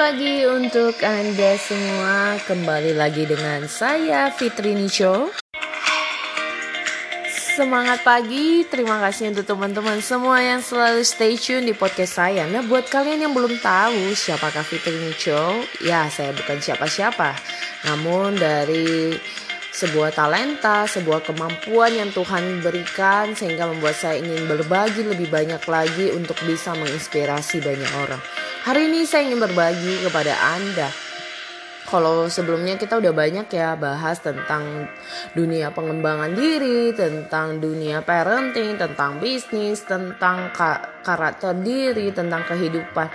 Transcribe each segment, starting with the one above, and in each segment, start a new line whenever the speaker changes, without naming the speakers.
pagi untuk Anda semua. Kembali lagi dengan saya Fitri Nisho. Semangat pagi, terima kasih untuk teman-teman semua yang selalu stay tune di podcast saya. Nah, buat kalian yang belum tahu siapakah Fitri Nisho, ya saya bukan siapa-siapa. Namun dari sebuah talenta, sebuah kemampuan yang Tuhan berikan sehingga membuat saya ingin berbagi lebih banyak lagi untuk bisa menginspirasi banyak orang. Hari ini saya ingin berbagi kepada Anda. Kalau sebelumnya kita udah banyak ya bahas tentang dunia pengembangan diri, tentang dunia parenting, tentang bisnis, tentang ka karakter diri, tentang kehidupan.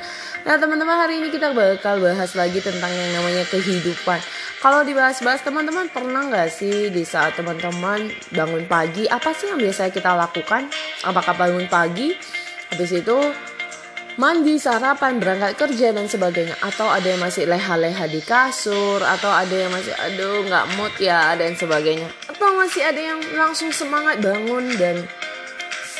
Nah teman-teman hari ini kita bakal bahas lagi tentang yang namanya kehidupan. Kalau dibahas-bahas teman-teman pernah nggak sih di saat teman-teman bangun pagi apa sih yang biasa kita lakukan? Apakah bangun pagi? Habis itu mandi, sarapan, berangkat kerja dan sebagainya atau ada yang masih leha-leha di kasur atau ada yang masih aduh nggak mood ya dan sebagainya atau masih ada yang langsung semangat bangun dan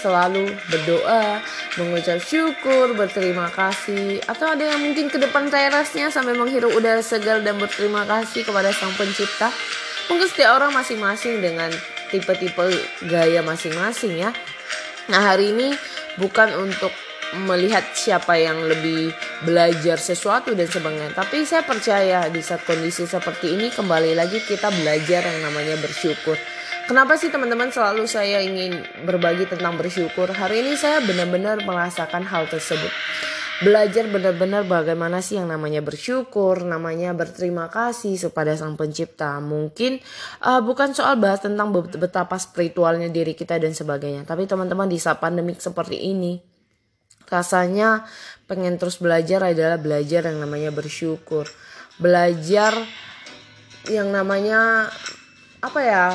selalu berdoa, mengucap syukur, berterima kasih atau ada yang mungkin ke depan terasnya sampai menghirup udara segar dan berterima kasih kepada Sang Pencipta. Mungkin setiap orang masing-masing dengan tipe-tipe gaya masing-masing ya. Nah, hari ini bukan untuk melihat siapa yang lebih belajar sesuatu dan sebagainya. Tapi saya percaya di saat kondisi seperti ini kembali lagi kita belajar yang namanya bersyukur. Kenapa sih teman-teman selalu saya ingin berbagi tentang bersyukur? Hari ini saya benar-benar merasakan hal tersebut. Belajar benar-benar bagaimana sih yang namanya bersyukur, namanya berterima kasih kepada Sang Pencipta. Mungkin uh, bukan soal bahas tentang betapa spiritualnya diri kita dan sebagainya, tapi teman-teman di saat pandemik seperti ini, rasanya pengen terus belajar adalah belajar yang namanya bersyukur. Belajar yang namanya apa ya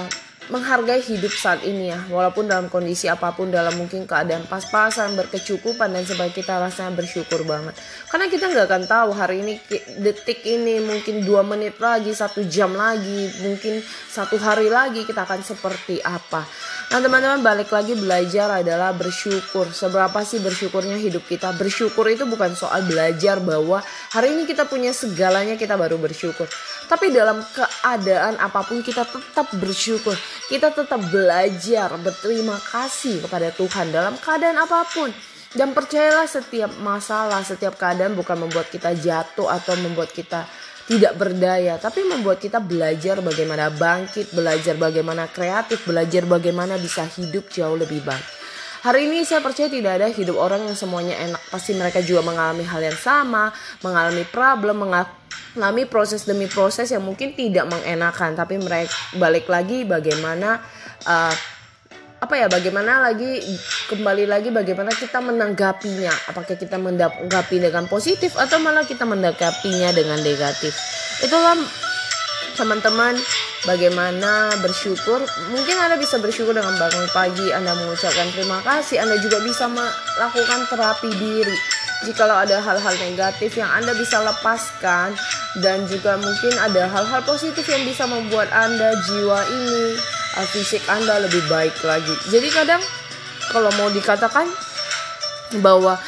menghargai hidup saat ini ya walaupun dalam kondisi apa pun dalam mungkin keadaan pas-pasan berkecukupan dan sebagainya kita rasanya bersyukur banget karena kita nggak akan tahu hari ini detik ini mungkin dua menit lagi satu jam lagi mungkin satu hari lagi kita akan seperti apa Nah teman-teman balik lagi belajar adalah bersyukur. Seberapa sih bersyukurnya hidup kita? Bersyukur itu bukan soal belajar bahwa hari ini kita punya segalanya kita baru bersyukur. Tapi dalam keadaan apa pun kita tetap bersyukur. Kita tetap belajar berterima kasih kepada Tuhan dalam keadaan apa pun. Dan percayalah setiap masalah, setiap keadaan bukan membuat kita jatuh atau membuat kita tidak berdaya, tapi membuat kita belajar bagaimana bangkit, belajar bagaimana kreatif, belajar bagaimana bisa hidup jauh lebih baik. Hari ini saya percaya tidak ada hidup orang yang semuanya enak. Pasti mereka juga mengalami hal yang sama, mengalami problem, mengalami proses demi proses yang mungkin tidak mengenakan. Tapi mereka balik lagi bagaimana uh, apa ya bagaimana lagi kembali lagi bagaimana kita menanggapinya apakah kita menanggapi dengan positif atau malah kita menanggapinya dengan negatif itulah teman-teman bagaimana bersyukur mungkin anda bisa bersyukur dengan bangun pagi anda mengucapkan terima kasih anda juga bisa melakukan terapi diri jikalau ada hal-hal negatif yang anda bisa lepaskan dan juga mungkin ada hal-hal positif yang bisa membuat anda jiwa ini uh, fisik Anda lebih baik lagi. Jadi kadang kalau mau dikatakan bahwa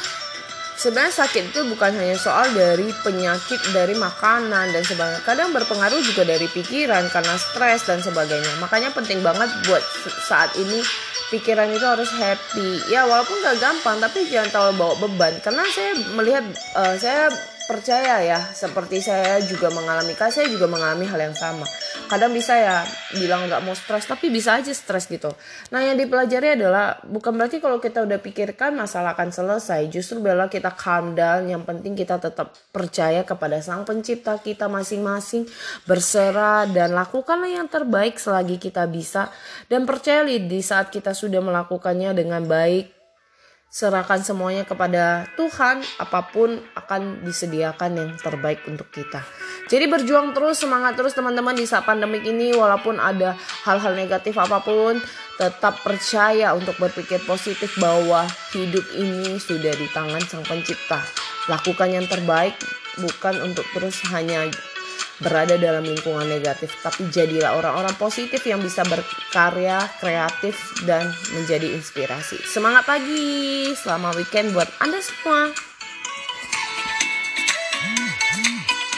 sebenarnya sakit itu bukan hanya soal dari penyakit dari makanan dan sebagainya. Kadang berpengaruh juga dari pikiran karena stres dan sebagainya. Makanya penting banget buat saat ini pikiran itu harus happy. Ya walaupun gak gampang tapi jangan terlalu bawa beban. Karena saya melihat uh, saya percaya ya seperti saya juga mengalami saya juga mengalami hal yang sama. Kadang bisa ya bilang nggak mau stres tapi bisa aja stres gitu. Nah yang dipelajari adalah bukan berarti kalau kita udah pikirkan masalah akan selesai justru bila kita calm down yang penting kita tetap percaya kepada sang pencipta kita masing-masing berserah dan lakukanlah yang terbaik selagi kita bisa. Dan percaya di saat kita sudah melakukannya dengan baik serahkan semuanya kepada Tuhan, apa pun akan disediakan yang terbaik untuk kita. Jadi berjuang terus, semangat terus teman-teman di saat pandemik ini walaupun ada hal-hal negatif apa pun, tetap percaya untuk berpikir positif bahwa hidup ini sudah di tangan Sang Pencipta. Lakukan yang terbaik bukan untuk terus hanya berada dalam lingkungan negatif, tapi jadilah orang-orang positif yang bisa berkarya, kreatif, dan menjadi inspirasi. Semangat pagi, selamat weekend buat Anda semua.